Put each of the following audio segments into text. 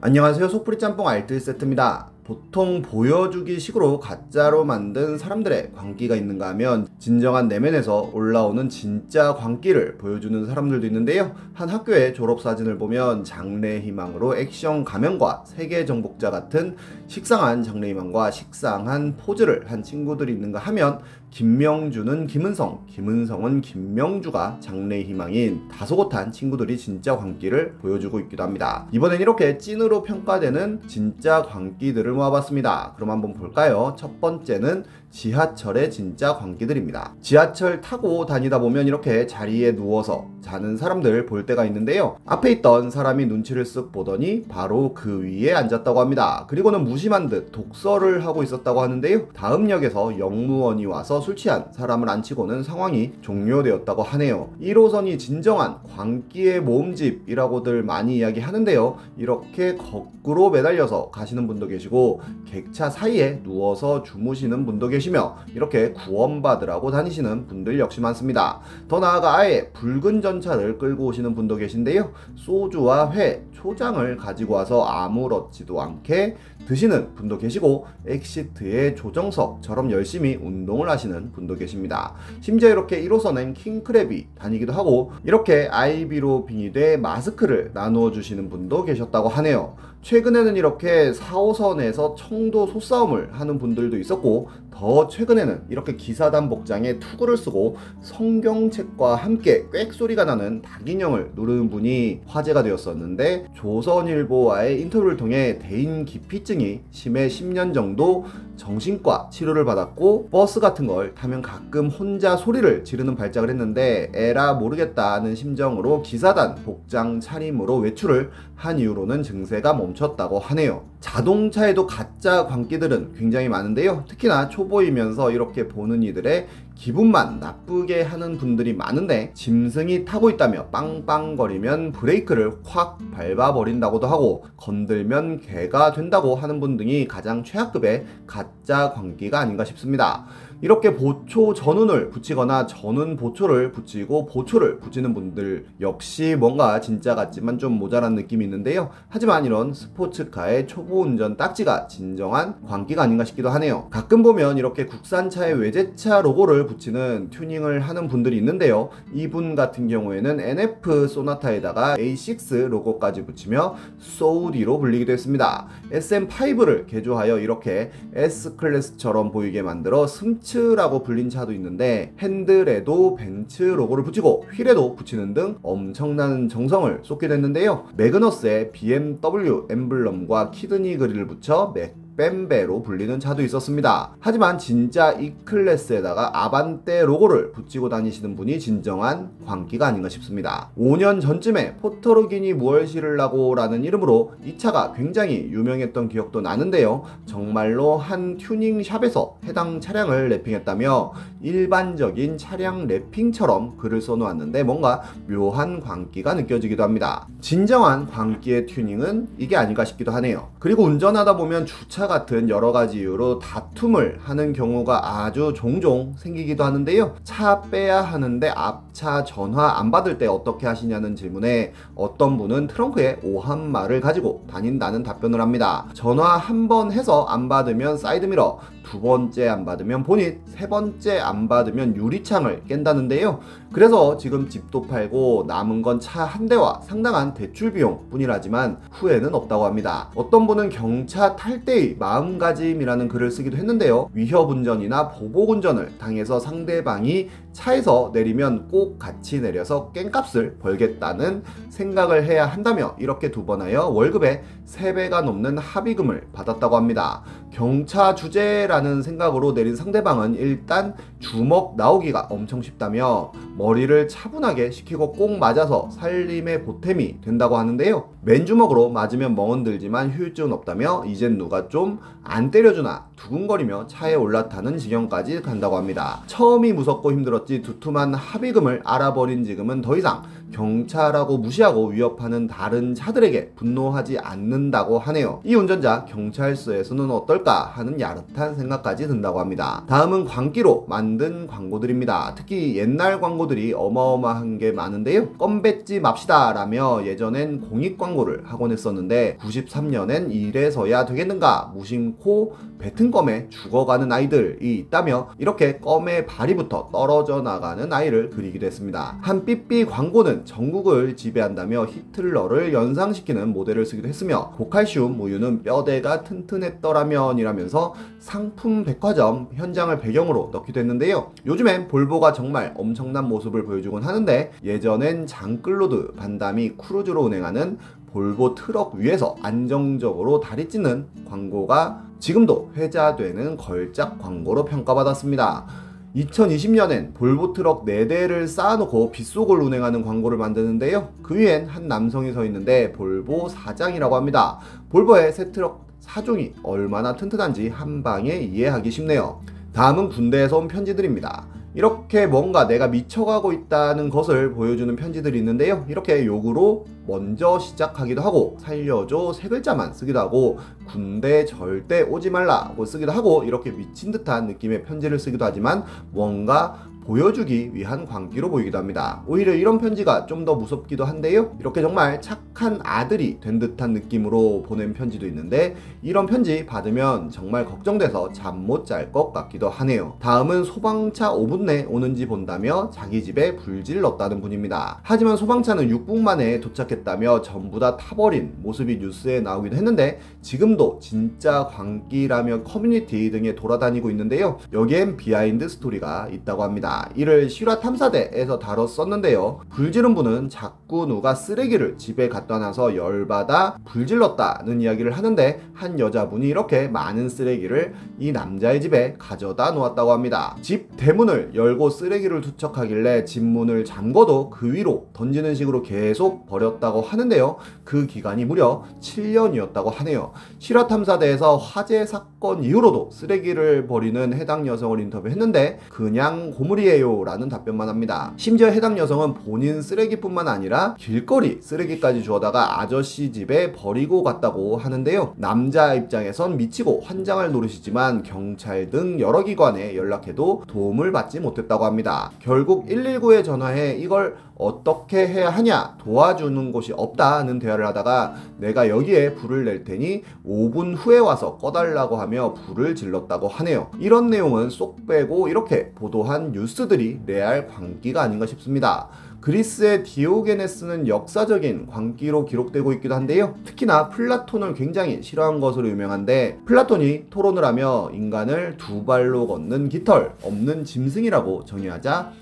안녕하세요 속풀이 짬뽕 알뜰 세트입니다 보통 보여주기 식으로 가짜로 만든 사람들의 광기가 있는가 하면 진정한 내면에서 올라오는 진짜 광기를 보여주는 사람들도 있는데요. 한 학교의 졸업사진을 보면 장래희망으로 액션 가면과 세계 정복자 같은 식상한 장래희망과 식상한 포즈를 한 친구들이 있는가 하면 김명주는 김은성, 김은성은 김명주가 장래 희망인 다소곳한 친구들이 진짜 광기를 보여주고 있기도 합니다. 이번엔 이렇게 찐으로 평가되는 진짜 광기들을 모아봤습니다. 그럼 한번 볼까요? 첫 번째는 지하철의 진짜 광기들입니다. 지하철 타고 다니다 보면 이렇게 자리에 누워서 자는 사람들 볼 때가 있는데요. 앞에 있던 사람이 눈치를 쓱 보더니 바로 그 위에 앉았다고 합니다. 그리고는 무심한 듯 독서를 하고 있었다고 하는데요. 다음 역에서 영무원이 와서 술 취한 사람을 앉히고는 상황이 종료되었다고 하네요. 1호선이 진정한 광기의 모음집이라고들 많이 이야기하는데요. 이렇게 거꾸로 매달려서 가시는 분도 계시고 객차 사이에 누워서 주무시는 분도 계시며 이렇게 구원받으라고 다니시는 분들 역시 많습니다. 더 나아가 아예 붉은 전차를 끌고 오시는 분도 계신데요. 소주와 회, 초장을 가지고 와서 아무렇지도 않게 드시는 분도 계시고 엑시트의 조정석처럼 열심히 운동을 하시는 분도 계십니다. 심지어 이렇게 1호선엔 킹크랩이 다니기도 하고 이렇게 아이비로 빙의돼 마스크를 나누어 주시는 분도 계셨다고 하네요. 최근에는 이렇게 4호선에서 청도 소싸움을 하는 분들도 있었고 더 최근에는 이렇게 기사단 복장에 투구를 쓰고 성경책과 함께 꽥소리가 나는 닭인형을 누르는 분이 화제가 되었었는데 조선일보와의 인터뷰를 통해 대인 기피증이 심해 10년 정도 정신과 치료를 받았고 버스 같은 걸 타면 가끔 혼자 소리를 지르는 발작을 했는데 에라 모르겠다는 심정으로 기사단 복장 차림으로 외출을 한 이후로는 증세가 멈췄다고 하네요. 자동차에도 가짜 광기들은 굉장히 많은데요. 특히나 초보이면서 이렇게 보는 이들의 기분만 나쁘게 하는 분들이 많은데 짐승이 타고 있다며 빵빵거리면 브레이크를 확 밟아버린다고도 하고 건들면 개가 된다고 하는 분 등이 가장 최하급의 가짜 광기가 아닌가 싶습니다. 이렇게 보초 전운을 붙이거나 전운 보초를 붙이고 보초를 붙이는 분들 역시 뭔가 진짜 같지만 좀 모자란 느낌이 있는데요. 하지만 이런 스포츠카의 초보 운전 딱지가 진정한 광기가 아닌가 싶기도 하네요. 가끔 보면 이렇게 국산차의 외제차 로고를 붙이는 튜닝을 하는 분들이 있는데요. 이분 같은 경우에는 NF 소나타에다가 A6 로고까지 붙이며 소우디로 불리기도 했습니다. SM5를 개조하여 이렇게 S클래스처럼 보이게 만들어 승 벤츠라고 불린 차도 있는데 핸들에도 벤츠 로고를 붙이고 휠에도 붙이는 등 엄청난 정성을 쏟게 됐는데요. 매그너스에 BMW 엠블럼과 키드니 그릴을 붙여 맥 벰베로 불리는 차도 있었습니다. 하지만 진짜 E클래스에다가 아반떼 로고를 붙이고 다니시는 분이 진정한 광기가 아닌가 싶습니다. 5년 전쯤에 포터르기니 무얼실을라고라는 이름으로 이 차가 굉장히 유명했던 기억도 나는데요. 정말로 한 튜닝 shop에서 해당 차량을 wrapping했다며 일반적인 차량 wrapping처럼 글을 써놓았는데 뭔가 묘한 광기가 느껴지기도 합니다. 진정한 광기의 튜닝은 이게 아닌가 싶기도 하네요. 그리고 운전하다 보면 주차 같은 여러 가지 이유로 다툼을 하는 경우가 아주 종종 생기기도 하는데요. 차 빼야 하는데 앞차 전화 안 받을 때 어떻게 하시냐는 질문에 어떤 분은 트렁크에 오함마를 가지고 다닌다는 답변을 합니다. 전화 한 번 해서 안 받으면 사이드미러, 두 번째 안 받으면 본인, 세 번째 안 받으면 유리창을 깬다는데요. 그래서 지금 집도 팔고 남은 건 차 한 대와 상당한 대출 비용 뿐이라지만 후회는 없다고 합니다. 어떤 분은 경차 탈 때의 마음가짐이라는 글을 쓰기도 했는데요. 위협 운전이나 보복 운전을 당해서 상대방이 차에서 내리면 꼭 같이 내려서 깽값을 벌겠다는 생각을 해야 한다며 이렇게 두 번 하여 월급의 3배가 넘는 합의금을 받았다고 합니다. 경차 주제라는 생각으로 내린 상대방은 일단 주먹 나오기가 엄청 쉽다며 머리를 차분하게 시키고 꼭 맞아서 살림의 보탬이 된다고 하는데요. 맨주먹으로 맞으면 멍은 들지만 효율적은 없다며 이젠 누가 좀 안 때려주나 두근거리며 차에 올라타는 지경까지 간다고 합니다. 처음이 무섭고 힘들었지 두툼한 합의금을 알아버린 지금은 더 이상 경찰하고 무시하고 위협하는 다른 차들에게 분노하지 않는다고 하네요. 이 운전자 경찰서에서는 어떨까 하는 야릇한 생각까지 든다고 합니다. 다음은 광기로 만든 광고들입니다. 특히 옛날 광고들이 어마어마한 게 많은데요. 껌 뱉지 맙시다 라며 예전엔 공익 광고를 하곤 했었는데 93년엔 이래서야 되겠는가 무심코 뱉은 껌에 죽어가는 아이들이 있다며 이렇게 껌에 발이 붙어 떨어져 나가는 아이를 그리기도 했습니다. 한 삐삐 광고는 전국을 지배한다며 히틀러를 연상시키는 모델을 쓰기도 했으며 고칼슘 우유는 뼈대가 튼튼했더라면 이라면서 삼풍 백화점 현장을 배경으로 넣기도 했는데요. 요즘엔 볼보가 정말 엄청난 모습을 보여주곤 하는데 예전엔 장클로드 반담이 크루즈로 운행하는 볼보 트럭 위에서 안정적으로 다리 찢는 광고가 지금도 회자되는 걸작 광고로 평가받았습니다. 2020년엔 볼보 트럭 4대를 쌓아놓고 빗속을 운행하는 광고를 만드는데요. 그 위엔 한 남성이 서 있는데 볼보 사장이라고 합니다. 볼보의 새 트럭 사종이 얼마나 튼튼한지 한 방에 이해하기 쉽네요. 다음은 군대에서 온 편지들입니다. 이렇게 뭔가 내가 미쳐가고 있다는 것을 보여주는 편지들이 있는데요. 이렇게 욕으로 먼저 시작하기도 하고 살려줘 세 글자만 쓰기도 하고 군대 절대 오지 말라고 쓰기도 하고 이렇게 미친 듯한 느낌의 편지를 쓰기도 하지만 뭔가 보여주기 위한 광기로 보이기도 합니다. 오히려 이런 편지가 좀 더 무섭기도 한데요. 이렇게 정말 착한 아들이 된 듯한 느낌으로 보낸 편지도 있는데 이런 편지 받으면 정말 걱정돼서 잠 못 잘 것 같기도 하네요. 다음은 소방차 5분 내 오는지 본다며 자기 집에 불 질렀다는 분입니다. 하지만 소방차는 6분 만에 도착했다며 전부 다 타버린 모습이 뉴스에 나오기도 했는데 지금도 진짜 광기라며 커뮤니티 등에 돌아다니고 있는데요. 여기엔 behind story가 있다고 합니다. 이를 실화 탐사대에서 다뤘었는데요. 불지른 분은 자꾸 누가 쓰레기를 집에 갖다 놔서 열받아 불질렀다는 이야기를 하는데 한 여자분이 이렇게 많은 쓰레기를 이 남자의 집에 가져다 놓았다고 합니다. 집 대문을 열고 쓰레기를 투척하길래 집 문을 잠궈도 그 위로 던지는 식으로 계속 버렸다고 하는데요. 그 기간이 무려 7년이었다고 하네요. 실화 탐사대에서 화재 사건 이후로도 쓰레기를 버리는 해당 여성을 인터뷰했는데 그냥 고물이 쓰레기예요 라는 답변만 합니다. 심지어 해당 여성은 본인 쓰레기뿐만 아니라 길거리 쓰레기까지 주워다가 아저씨 집에 버리고 갔다고 하는데요. 남자 입장에선 미치고 환장할 노릇이지만 경찰 등 여러 기관에 연락해도 도움을 받지 못했다고 합니다. 결국 119에 전화해 이걸 어떻게 해야 하냐 도와주는 곳이 없다는 대화를 하다가 내가 여기에 불을 낼 테니 5분 후에 와서 꺼달라고 하며 불을 질렀다고 하네요. 이런 내용은 쏙 빼고 이렇게 보도한 뉴스들이 real 광기가 아닌가 싶습니다. 그리스의 디오게네스는 역사적인 광기로 기록되고 있기도 한데요. 특히나 플라톤을 굉장히 싫어한 것으로 유명한데 플라톤이 토론을 하며 인간을 두 발로 걷는 깃털 없는 짐승이라고 정의하자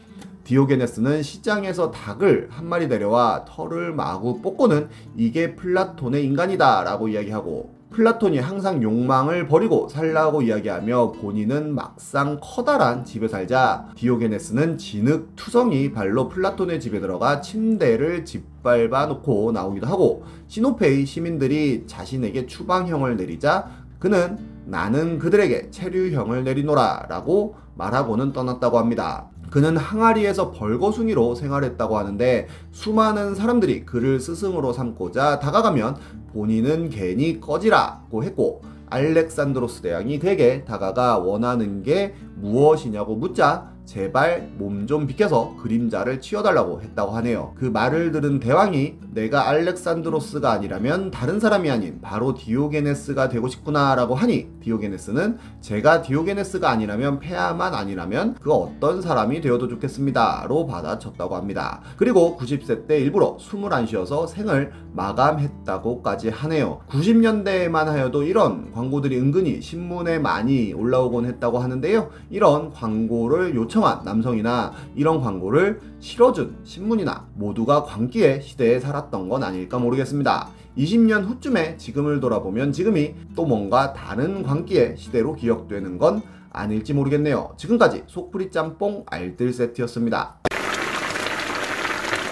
디오게네스는 시장에서 닭을 한 마리 데려와 털을 마구 뽑고는 이게 플라톤의 인간이다 라고 이야기하고 플라톤이 항상 욕망을 버리고 살라고 이야기하며 본인은 막상 커다란 집에 살자 디오게네스는 진흙 투성이 발로 플라톤의 집에 들어가 침대를 짓밟아 놓고 나오기도 하고 시노페의 시민들이 자신에게 추방형을 내리자 그는 나는 그들에게 체류형을 내리노라 라고 말하고는 떠났다고 합니다. 그는 항아리에서 벌거숭이로 생활했다고 하는데 수많은 사람들이 그를 스승으로 삼고자 다가가면 본인은 괜히 꺼지라고 했고 알렉산드로스 대왕이 그에게 다가가 원하는 게 무엇이냐고 묻자 제발 몸 좀 비켜서 그림자를 치워달라고 했다고 하네요. 그 말을 들은 대왕이 내가 알렉산드로스가 아니라면 다른 사람이 아닌 바로 디오게네스가 되고 싶구나라고 하니 디오게네스는 제가 디오게네스가 아니라면 폐하만 아니라면 그 어떤 사람이 되어도 좋겠습니다로 받아쳤다고 합니다. 그리고 90세 때 일부러 숨을 안 쉬어서 생을 마감했다고까지 하네요. 90년대에만 하여도 이런 광고들이 은근히 신문에 많이 올라오곤 했다고 하는데요. 이런 광고를 요 청한 남성이나 이런 광고를 실어준 신문이나 모두가 광기의 시대에 살았던 건 아닐까 모르겠습니다. 20년 후쯤에 지금을 돌아보면 지금이 또 뭔가 다른 광기의 시대로 기억되는 건 아닐지 모르겠네요. 지금까지 속풀이 짬뽕 알뜰 세트였습니다.